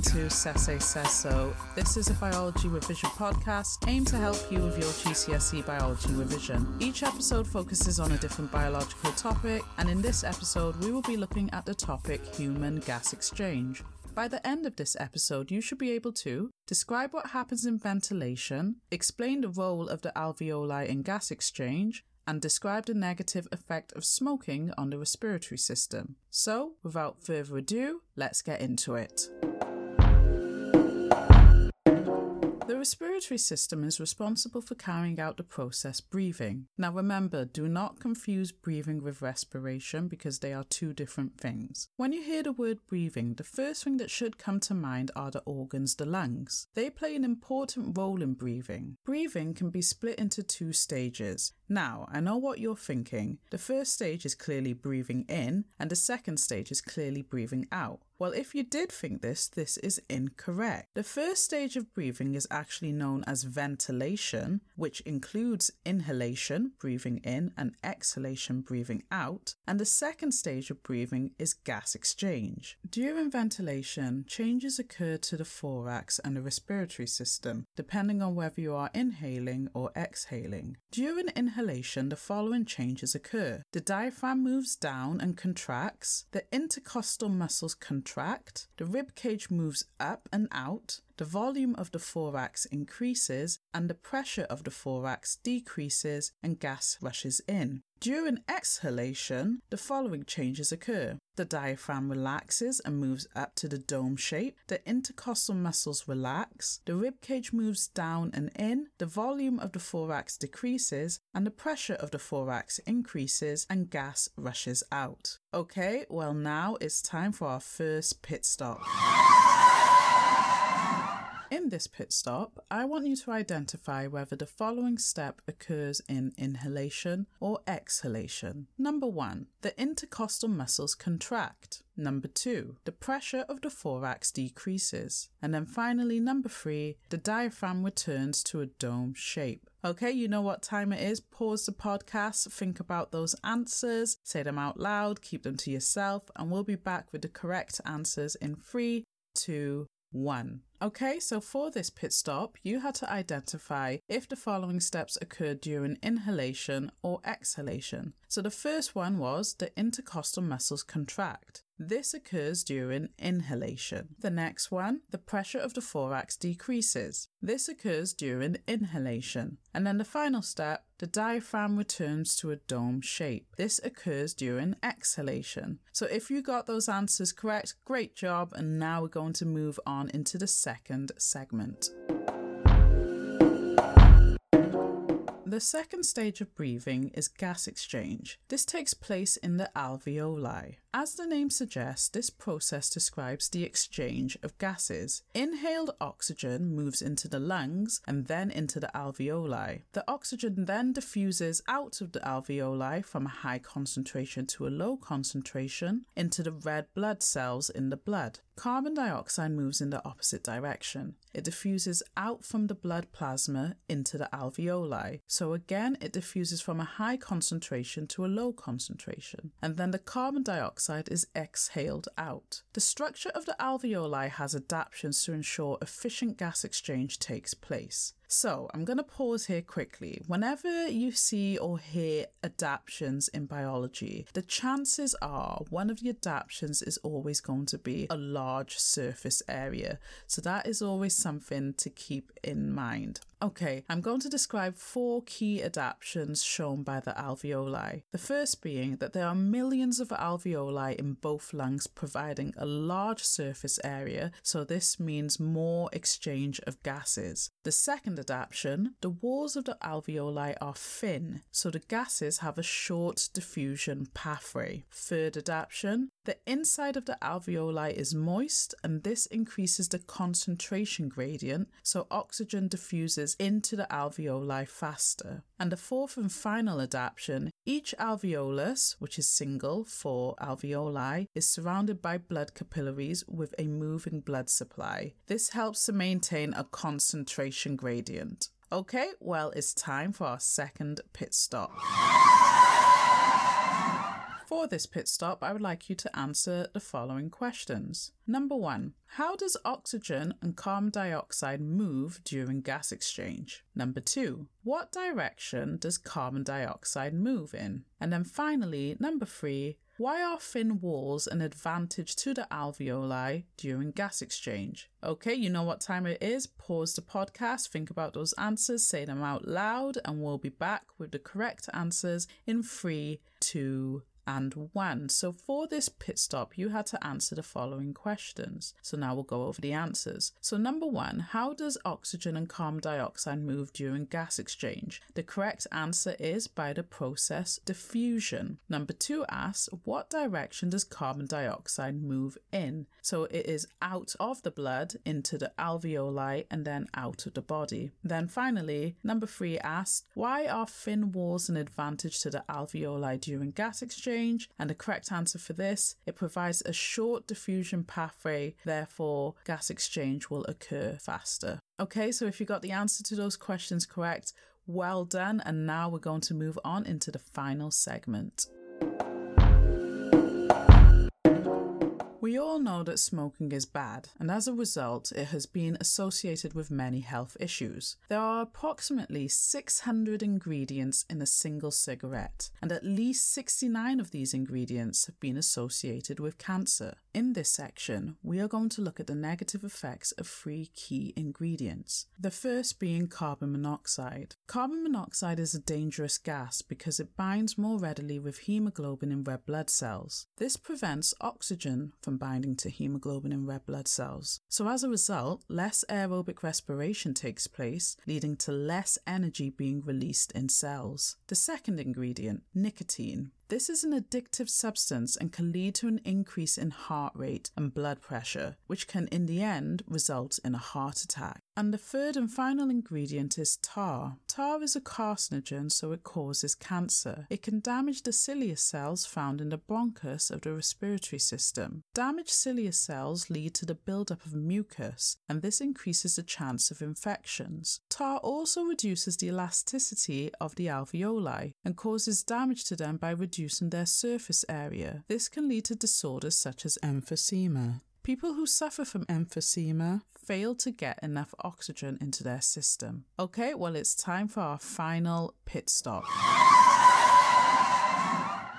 welcome to Sese Says So. This is a biology revision podcast aimed to help you with your GCSE biology revision. Each episode focuses on a different biological topic, and in this episode, we will be looking at the topic human gas exchange. By the end of this episode, you should be able to describe what happens in ventilation, explain the role of the alveoli in gas exchange, and describe the negative effect of smoking on the respiratory system. So, without further ado, let's get into it. The respiratory system is responsible for carrying out the process breathing. Now remember, do not confuse breathing with respiration because they are two different things. When you hear the word breathing, the first thing that should come to mind are the organs, the lungs. They play an important role in breathing. Breathing can be split into two stages. Now, I know what you're thinking. The first stage is clearly breathing in, and the second stage is clearly breathing out. Well, if you did think this, this is incorrect. The first stage of breathing is actually known as ventilation, which includes inhalation, breathing in, and exhalation, breathing out. And the second stage of breathing is gas exchange. During ventilation, changes occur to the thorax and the respiratory system, depending on whether you are inhaling or exhaling. During inhalation, the following changes occur. The diaphragm moves down and contracts, the intercostal muscles contract contract, the rib cage moves up and out, the volume of the thorax increases, and the pressure of the thorax decreases and gas rushes in. During exhalation, the following changes occur. The diaphragm relaxes and moves up to the dome shape, the intercostal muscles relax, the rib cage moves down and in, the volume of the thorax decreases, and the pressure of the thorax increases and gas rushes out. Okay, well, now it's time for our first pit stop. In this pit stop, I want you to identify whether the following step occurs in inhalation or exhalation. Number one, the intercostal muscles contract. Number two, the pressure of the thorax decreases. And then finally, number three, the diaphragm returns to a dome shape. Okay, you know what time it is. Pause the podcast, think about those answers, say them out loud, keep them to yourself, and we'll be back with the correct answers in three, two, one. Okay, so for this pit stop, you had to identify if the following steps occurred during inhalation or exhalation. So the first one was the intercostal muscles contract. This occurs during inhalation. The next one, the pressure of the thorax decreases. This occurs during inhalation. And then the final step, the diaphragm returns to a dome shape. This occurs during exhalation. So if you got those answers correct, great job. And now we're going to move on into the second segment. The second stage of breathing is gas exchange. This takes place in the alveoli. As the name suggests, this process describes the exchange of gases. Inhaled oxygen moves into the lungs and then into the alveoli. The oxygen then diffuses out of the alveoli from a high concentration to a low concentration into the red blood cells in the blood. Carbon dioxide moves in the opposite direction. It diffuses out from the blood plasma into the alveoli. So again, it diffuses from a high concentration to a low concentration. And then the carbon dioxide is exhaled out. The structure of the alveoli has adaptations to ensure efficient gas exchange takes place. So, I'm going to pause here quickly. Whenever you see or hear adaptations in biology, the chances are one of the adaptations is always going to be a large surface area. So, that is always something to keep in mind. Okay, I'm going to describe four key adaptations shown by the alveoli. The first being that there are millions of alveoli in both lungs providing a large surface area, so this means more exchange of gases. The second adaptation, the walls of the alveoli are thin, so the gases have a short diffusion pathway. Third adaptation, the inside of the alveoli is moist, and this increases the concentration gradient, so oxygen diffuses into the alveoli faster. And the fourth and final adaptation, each alveolus, which is single for alveoli, is surrounded by blood capillaries with a moving blood supply. This helps to maintain a concentration gradient. Okay, well, it's time for our second pit stop. For this pit stop, I would like you to answer the following questions. Number one, how does oxygen and carbon dioxide move during gas exchange? Number two, what direction does carbon dioxide move in? And then finally, number three, why are thin walls an advantage to the alveoli during gas exchange? Okay, you know what time it is. Pause the podcast, think about those answers, say them out loud, and we'll be back with the correct answers in three, two, and when. So for this pit stop, you had to answer the following questions. So now we'll go over the answers. So number one, how does oxygen and carbon dioxide move during gas exchange? The correct answer is by the process diffusion. Number two asks, what direction does carbon dioxide move in? So it is out of the blood into the alveoli and then out of the body. Then finally, number three asks, why are thin walls an advantage to the alveoli during gas exchange? Exchange. And the correct answer for this, it provides a short diffusion pathway, therefore, gas exchange will occur faster. Okay, so if you got the answer to those questions correct, well done. And now we're going to move on into the final segment. We all know that smoking is bad, and as a result, it has been associated with many health issues. There are approximately 600 ingredients in a single cigarette, and at least 69 of these ingredients have been associated with cancer. In this section, we are going to look at the negative effects of three key ingredients. The first being carbon monoxide. Carbon monoxide is a dangerous gas because it binds more readily with hemoglobin in red blood cells. This prevents oxygen from from binding to hemoglobin in red blood cells. So, as a result, less aerobic respiration takes place, leading to less energy being released in cells. The second ingredient, nicotine, this is an addictive substance and can lead to an increase in heart rate and blood pressure, which can in the end result in a heart attack. And the third and final ingredient is tar. Tar is a carcinogen, so it causes cancer. It can damage the cilia cells found in the bronchus of the respiratory system. Damaged cilia cells lead to the buildup of mucus, and this increases the chance of infections. Tar also reduces the elasticity of the alveoli and causes damage to them by reducing reducing their surface area. This can lead to disorders such as emphysema. People who suffer from emphysema fail to get enough oxygen into their system. Okay, well, it's time for our final pit stop.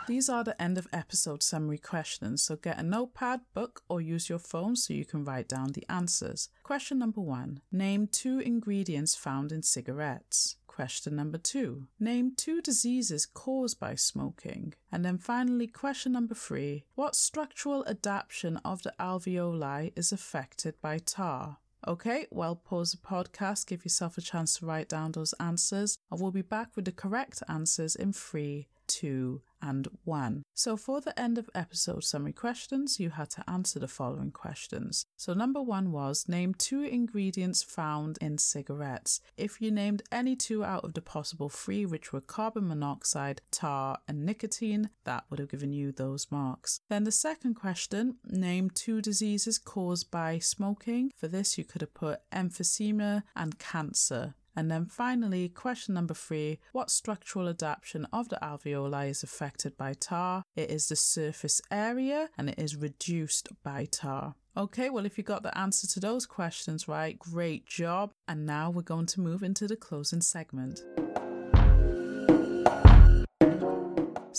These are the end of episode summary questions, so get a notepad, book, or use your phone so you can write down the answers. Question number one Name two ingredients found in cigarettes. Question number two Name two diseases caused by smoking. And then finally, question number three What structural adaptation of the alveoli is affected by tar? Okay, well, pause the podcast, give yourself a chance to write down those answers, and we'll be back with the correct answers in three, two, and 1. So, for the end of episode summary questions, you had to answer the following questions. So, number one was name two ingredients found in cigarettes. If you named any two out of the possible three, which were carbon monoxide, tar, and nicotine, that would have given you those marks. Then the second question name two diseases caused by smoking. For this, you could have put emphysema and cancer. And then finally, question number three what structural adaptation of the alveoli is affected by tar? It is the surface area and it is reduced by tar. Okay, well, if you got the answer to those questions right, great job. And now we're going to move into the closing segment.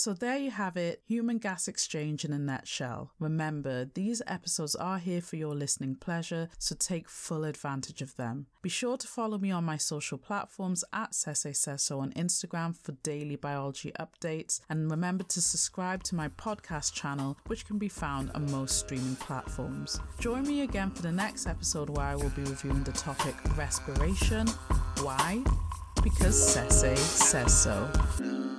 So there you have it, human gas exchange in a nutshell. Remember, these episodes are here for your listening pleasure, so take full advantage of them. Be sure to follow me on my social platforms at Sese Says on Instagram for daily biology updates, and remember to subscribe to my podcast channel, which can be found on most streaming platforms. Join me again for the next episode where I will be reviewing the topic respiration. Why? Because Sese says so.